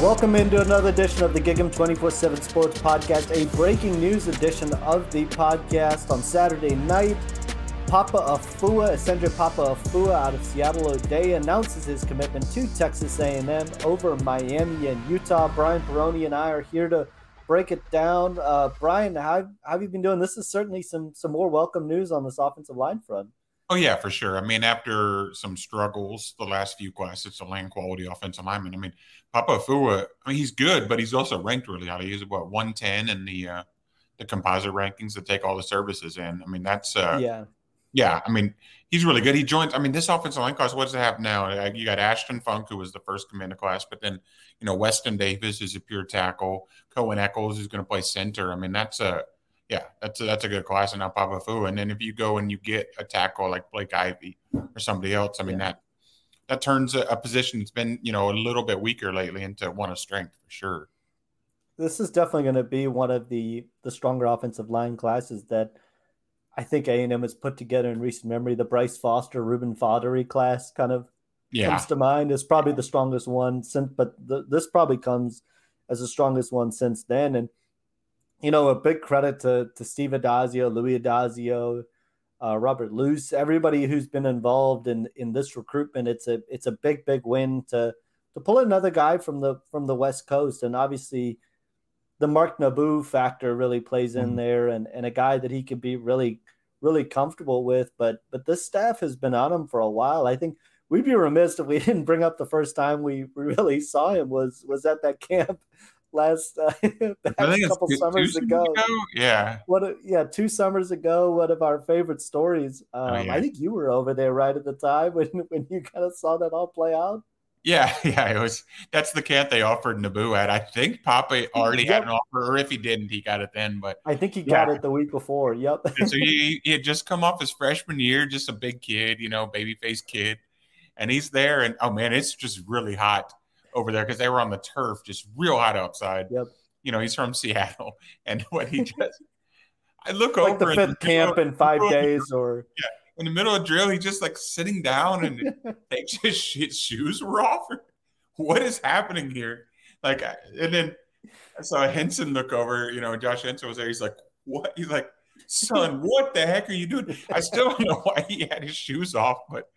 Welcome into another edition of the Gig'Em 24 7 Sports Podcast, a breaking news edition of the podcast on Saturday night. Papa Ahfua, Isendre Papa Ahfua out of Seattle O'Dea announces his commitment to Texas A&M over Miami and Utah. Brian Perroni and I are here to break it down. Uh, Brian, how, how have you been doing? This is certainly some some more welcome news on this offensive line front. Oh yeah, for sure. I mean, after some struggles the last few classes to land quality offensive linemen, I mean, Papa Ahfua, I mean, he's good, but he's also ranked really high. He's about one ten in the uh, the composite rankings that take all the services in. I mean, that's uh, yeah, yeah. I mean, he's really good. He joins. I mean, this offensive line class. What does it have now? You got Ashton Funk, who was the first command of class, but then you know Weston Davis is a pure tackle. Cohen Eccles is going to play center. I mean, that's a yeah, that's a, that's a good class, and now Papa Fu. And then if you go and you get a tackle like Blake Ivy or somebody else, I mean yeah. that that turns a, a, position that's been you know a little bit weaker lately into one of strength for sure. This is definitely going to be one of the the stronger offensive line classes that I think A and M has put together in recent memory. The Bryce Foster, Reuben Fatheree class kind of yeah. comes to mind as probably the strongest one since, but the, this probably comes as the strongest one since then, and you know, a big credit to to Steve Addazio, Louis Addazio, uh, Robert Luce, everybody who's been involved in in this recruitment. It's a it's a big big win to to pull another guy from the from the West Coast, and obviously the Mark Nabou factor really plays in mm-hmm. there, and and a guy that he could be really really comfortable with. But but this staff has been on him for a while. I think we'd be remiss if we didn't bring up the first time we really saw him was was at that camp last uh, a couple two, summers two ago. ago. Yeah. What? A, yeah, two summers ago. One of our favorite stories. Oh, um, oh, yeah. I think you were over there right at the time when when you kind of saw that all play out. Yeah, yeah, it was. That's the cat they offered Nabou at. I think Papa already yep. had an offer, or if he didn't, he got it then. But I think he yeah. got it the week before. Yep. so he, he had just come off his freshman year, just a big kid, you know, baby face kid, and he's there. And oh man, it's just really hot over there because they were on the turf, just real hot outside. Yep. You know, he's from Seattle, and what he just, I look like over the fifth camp in five days, or yeah, in the middle of drill, he's just like sitting down and takes his shoes were off. What is happening here? Like, and then I saw Henson look over. You know, Josh Henson was there. He's like, "What?" He's like, "Son, what the heck are you doing?" I still don't know why he had his shoes off, but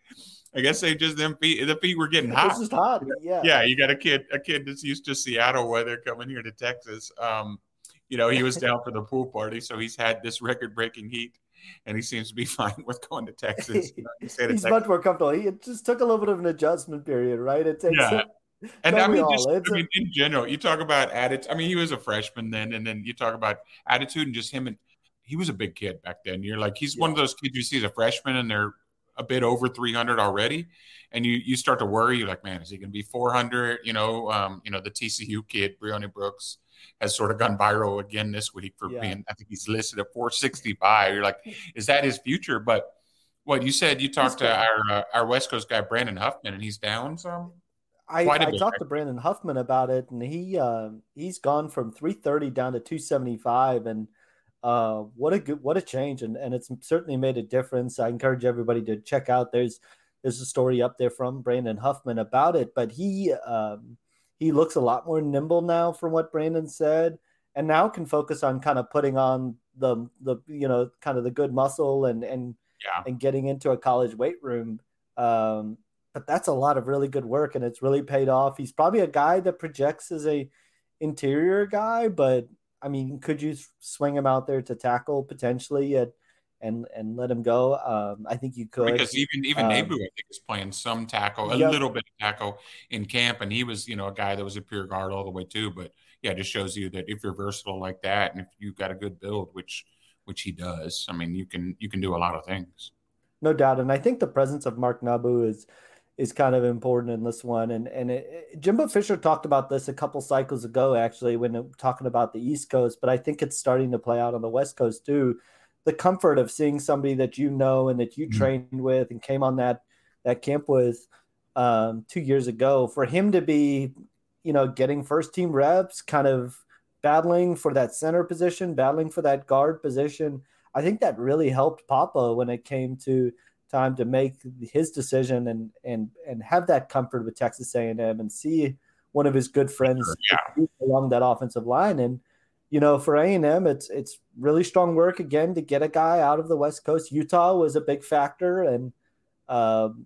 I guess they just them feet the feet were getting hot. It's just hot. Yeah. Yeah. You got a kid, a kid that's used to Seattle weather coming here to Texas. Um, you know, he was down for the pool party, so he's had this record breaking heat and he seems to be fine with going to Texas. You know, he's Texas. much more comfortable. He just took a little bit of an adjustment period, right? It takes yeah. And I mean, just, I mean, in general, you talk about attitude. I mean, he was a freshman then, and then you talk about attitude and just him and he was a big kid back then. You're like, he's yeah. one of those kids you see as a freshman and they're a bit over 300 already and you you start to worry you're like man is he going to be 400 you know um, you know the tcu kid Breony Brooks has sort of gone viral again this week for yeah. being i think he's listed at 465 you're like is that his future? But what you said you talked to our uh, our west coast guy brandon huffman and he's down some? I, I talked to Brandon Huffman about it, and he uh, he's gone from 330 down to 275, and uh, what a good, what a change, and and it's certainly made a difference. I encourage everybody to check out. There's there's a story up there from Brandon Huffman about it, but he um, he looks a lot more nimble now, from what Brandon said, and now can focus on kind of putting on the the you know kind of the good muscle and and yeah. and getting into a college weight room. Um, but that's a lot of really good work, and it's really paid off. He's probably a guy that projects as a interior guy, but I mean, could you swing him out there to tackle potentially at, and and let him go? Um, I think you could because even even um, Nabou, I think, is playing some tackle, a yep. little bit of tackle in camp, and he was you know a guy that was a pure guard all the way too. But yeah, it just shows you that if you're versatile like that, and if you've got a good build, which which he does, I mean, you can you can do a lot of things. No doubt, and I think the presence of Mark Nabou is is kind of important in this one. And and it, it, Jimbo Fisher talked about this a couple cycles ago, actually, when talking about the East Coast. But I think it's starting to play out on the West Coast too. the comfort of seeing somebody that you know and that you mm-hmm. trained with and came on that that camp with um, two years ago, for him to be, you know, getting first team reps, kind of battling for that center position, battling for that guard position. I think that really helped Papa when it came to time to make his decision and and and have that comfort with Texas A&M and see one of his good friends yeah. along that offensive line and you know, for A and M, it's it's really strong work again to get a guy out of the West Coast. Utah was a big factor, and um,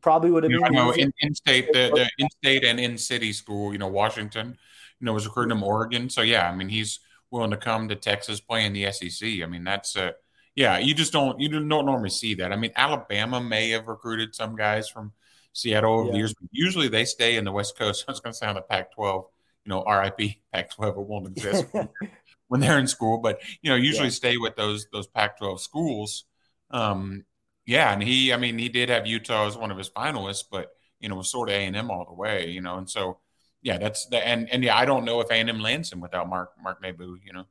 probably would have been. I know in, in state, the, the in state and in city school. You know, Washington, you know, was recruiting him Oregon. So yeah, I mean, he's willing to come to Texas play in the SEC. I mean, that's uh, yeah, you just don't you don't normally see that. I mean, Alabama may have recruited some guys from Seattle over yeah. the years, but usually they stay in the West Coast. I was going to say on the Pac-12 you know, RIP Pac-12 it won't exist when they're in school, but you know, usually yeah. stay with those those Pac-12 schools. Um, yeah, and he, I mean, he did have Utah as one of his finalists, but you know, was sort of A and M all the way, you know, and so yeah, that's the and and yeah, I don't know if A and M lands him without Mark Mark Nabou, you know.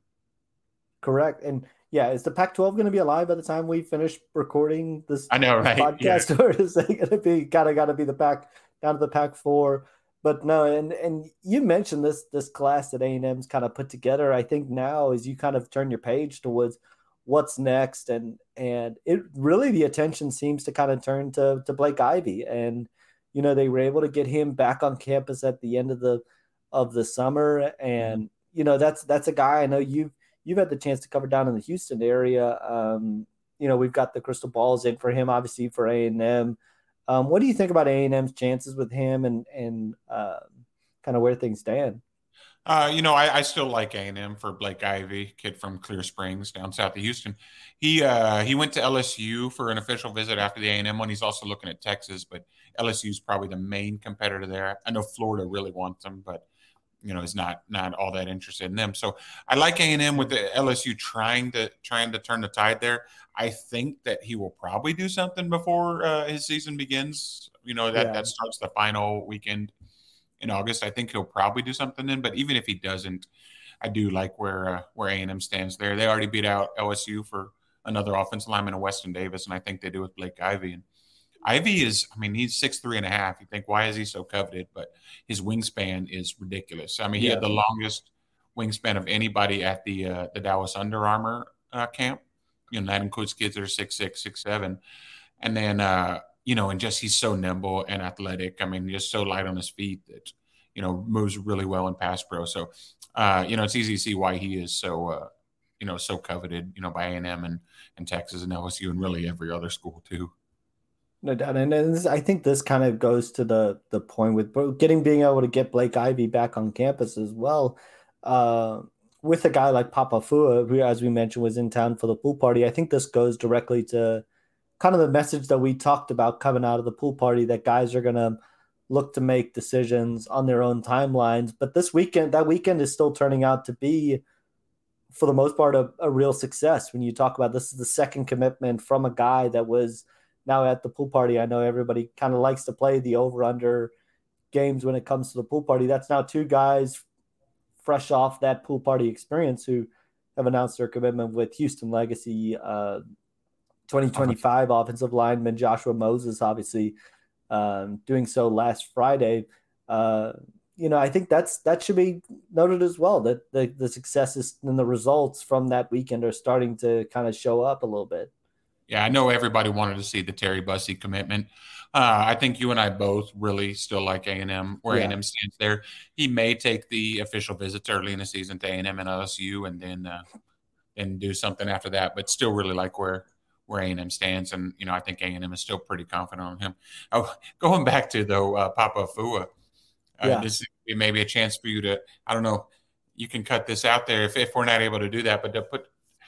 Correct, and yeah, is the Pac-12 going to be alive by the time we finish recording this? I know, right? Podcast, yeah. or is it going to be kind of got to be the Pac down to the Pac-4? but no, and and you mentioned this this class that A and M's kind of put together. I think now as you kind of turn your page towards what's next, and and it really the attention seems to kind of turn to to Blake Ivy, and you know they were able to get him back on campus at the end of the of the summer, and mm-hmm. you know that's that's a guy I know you've you've had the chance to cover down in the Houston area. Um, you know we've got the crystal balls in for him, obviously for A and M. Um, what do you think about A and M's chances with him and and uh, kind of where things stand? Uh, you know, I, I, still like A and M for Blake Ivy, kid from Clear Springs down south of Houston. He uh, he went to LSU for an official visit after the A and M one. He's also looking at Texas, but LSU is probably the main competitor there. I know Florida really wants him, but you know is not not all that interested in them. So I like A and M with the LSU trying to trying to turn the tide there. I think that he will probably do something before uh, his season begins. You know that yeah. that starts the final weekend in August. I think he'll probably do something then. But even if he doesn't, I do like where uh, where A and M stands there. They already beat out LSU for another offensive lineman, of Weston Davis, and I think they do with Blake Ivy. And Ivy is, I mean, he's six three and a half. You think why is he so coveted? But his wingspan is ridiculous. I mean, he yeah. had the longest wingspan of anybody at the uh, the Dallas Under Armour uh, camp. You know, that includes kids that are six six, six seven, and then uh, you know, and just he's so nimble and athletic. I mean, just so light on his feet that you know moves really well in pass pro. So, uh, you know, it's easy to see why he is so uh, you know so coveted. You know, by A and M and and Texas and LSU and really every other school too. No doubt, and I think this kind of goes to the the point with getting being able to get Blake Ivy back on campus as well. Uh, with a guy like Papa Ahfua, who, as we mentioned, was in town for the pool party, I think this goes directly to kind of the message that we talked about coming out of the pool party that guys are going to look to make decisions on their own timelines. But this weekend, that weekend is still turning out to be, for the most part, a, a real success. When you talk about this is the second commitment from a guy that was – now at the pool party. I know everybody kind of likes to play the over under games when it comes to the pool party. That's now two guys fresh off that pool party experience who have announced their commitment with Houston Legacy uh, 2025 uh-huh. offensive lineman Joshua Moses, obviously um, doing so last Friday. Uh, you know, I think that's that should be noted as well that the, the successes and the results from that weekend are starting to kind of show up a little bit. Yeah, I know everybody wanted to see the Terry Bussey commitment. Uh, I think you and I both really still like A and M where A and M stands there. He may take the official visits early in the season to A and M and LSU, and then uh, then do something after that. But still, really like where where A and M stands, and you know I think A and M is still pretty confident on him. Oh, going back to though uh, Papa Ahfua, uh, yeah. this may be a chance for you to I don't know. You can cut this out there if, if we're not able to do that, but to put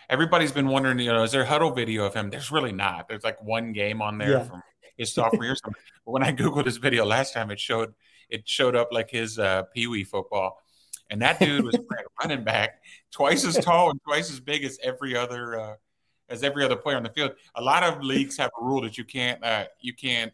everybody's been wondering, you know, is there Hudl video of him? There's really not. There's like one game on there yeah. from his sophomore year. But when I googled his video last time, it showed it showed up like his uh, Pee Wee football, and that dude was running back, twice as tall and twice as big as every other uh, as every other player on the field. A lot of leagues have a rule that you can't uh, you can't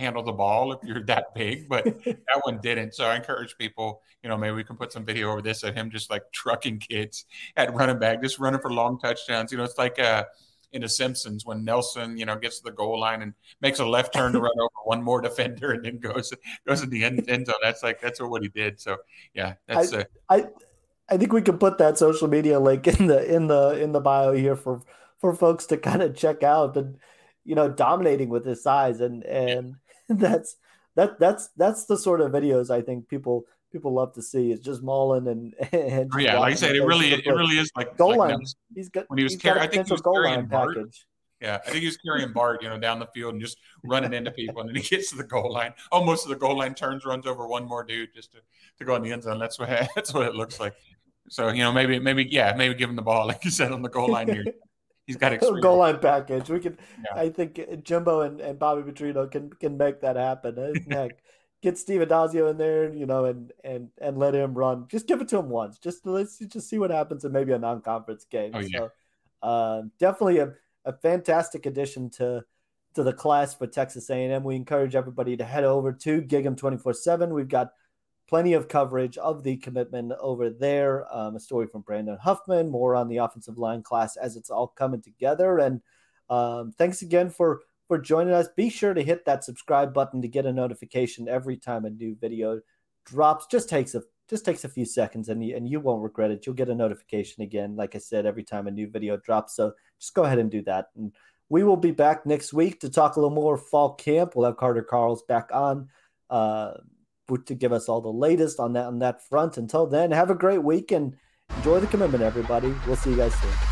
handle the ball if you're that big, but that one didn't. So I encourage people, you know, maybe we can put some video over this of him just like trucking kids at running back, just running for long touchdowns. You know, it's like uh in The Simpsons when Nelson, you know, gets to the goal line and makes a left turn to run over one more defender and then goes goes in the end, end zone. That's like that's what he did. So yeah, that's I, uh, I I think we can put that social media link in the in the in the bio here for for folks to kind of check out and you know dominating with his size and and. That's that that's that's the sort of videos I think people people love to see. It's just Mullen and, and oh, yeah, like I said, it really it really is like goal like line. He's got when he was carrying. I think he was carrying Bart. Package. Yeah, I think he was carrying Bart, you know, down the field and just running into people, and then he gets to the goal line, oh, almost to the goal line, turns, runs over one more dude just to, to go in the end zone. That's what that's what it looks like. So you know, maybe maybe yeah, maybe give him the ball like you said on the goal line here. He's got experience. goal line package. We can. Yeah. I think Jimbo and, and Bobby Petrino can can make that happen. Heck, get Steve Addazio in there, you know, and and and let him run. Just give it to him once. Just let's just see what happens in maybe a non-conference game. Oh, yeah. So, uh, definitely a, a fantastic addition to to the class for Texas A&M. We encourage everybody to head over to Gig'em 24/7. We've got plenty of coverage of the commitment over there. Um, a story from Brandon Huffman, more on the offensive line class as it's all coming together. And um, thanks again for for joining us. Be sure to hit that subscribe button to get a notification every time a new video drops. Just takes a just takes a few seconds and you, and you won't regret it. You'll get a notification again, like I said, every time a new video drops. So just go ahead and do that. And we will be back next week to talk a little more fall camp. We'll have Carter Carls back on. Uh, to give us all the latest on that on that front. Until then, have a great week and enjoy the commitment, everybody. We'll see you guys soon.